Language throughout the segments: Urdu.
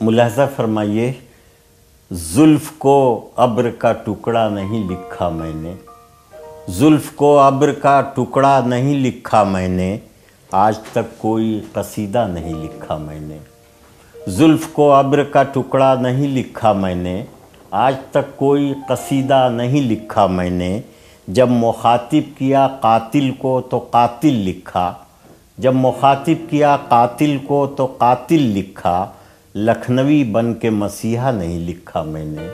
ملاحظہ فرمائیے، زلف کو ابر کا ٹکڑا نہیں لکھا میں نے۔ زلف کو ابر کا ٹکڑا نہیں لکھا میں نے۔ آج تک کوئی قصیدہ نہیں لکھا میں نے۔ زلف کو ابر کا ٹکڑا نہیں لکھا میں نے۔ آج تک کوئی قصیدہ نہیں لکھا میں نے۔ جب مخاطب کیا قاتل کو تو قاتل لکھا۔ جب مخاطب کیا قاتل کو تو قاتل لکھا۔ لکھنوی بن کے مسیحا نہیں لکھا میں نے۔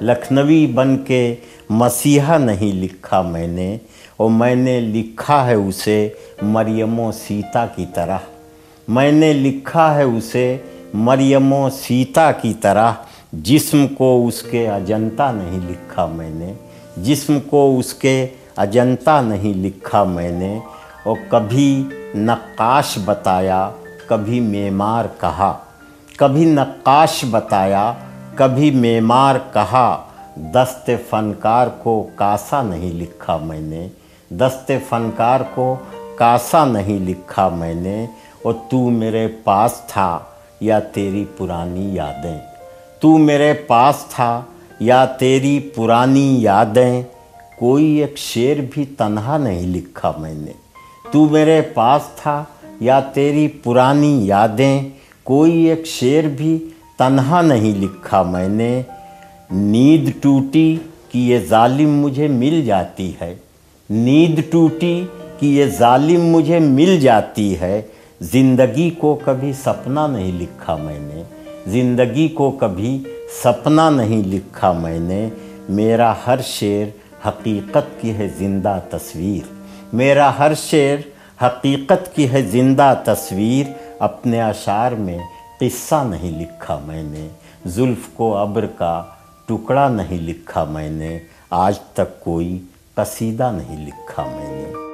لکھنوی بن کے مسیحا نہیں لکھا میں نے۔ اور میں نے لکھا ہے اسے مریم و سیتا کی طرح۔ میں نے لکھا ہے اسے مریم و سیتا کی طرح۔ جسم کو اس کے اجنتا نہیں لکھا میں نے۔ جسم کو اس کے اجنتا نہیں لکھا میں نے۔ اور کبھی نقاش بتایا، کبھی معمار کہا۔ کبھی نقاش بتایا، کبھی معمار کہا، دست فنکار کو کاسا نہیں لکھا میں نے، دست فنکار کو کاسا نہیں لکھا میں نے، اور تو میرے پاس تھا یا تیری پرانی یادیں؟ تو میرے پاس تھا یا تیری پرانی یادیں؟ کوئی ایک شعر بھی تنہا نہیں لکھا میں نے۔ تو میرے پاس تھا یا تیری پرانی یادیں؟ کوئی ایک شعر بھی تنہا نہیں لکھا میں نے۔ نیند ٹوٹی کہ یہ ظالم مجھے مل جاتی ہے۔ نیند ٹوٹی کہ یہ ظالم مجھے مل جاتی ہے۔ زندگی کو کبھی سپنا نہیں لکھا میں نے۔ زندگی کو کبھی سپنا نہیں لکھا میں نے۔ میرا ہر شعر حقیقت کی ہے زندہ تصویر۔ میرا ہر شعر حقیقت کی ہے زندہ تصویر۔ اپنے اشعار میں قصہ نہیں لکھا میں نے، زلف کو ابر کا ٹکڑا نہیں لکھا میں نے، آج تک کوئی قصیدہ نہیں لکھا میں نے۔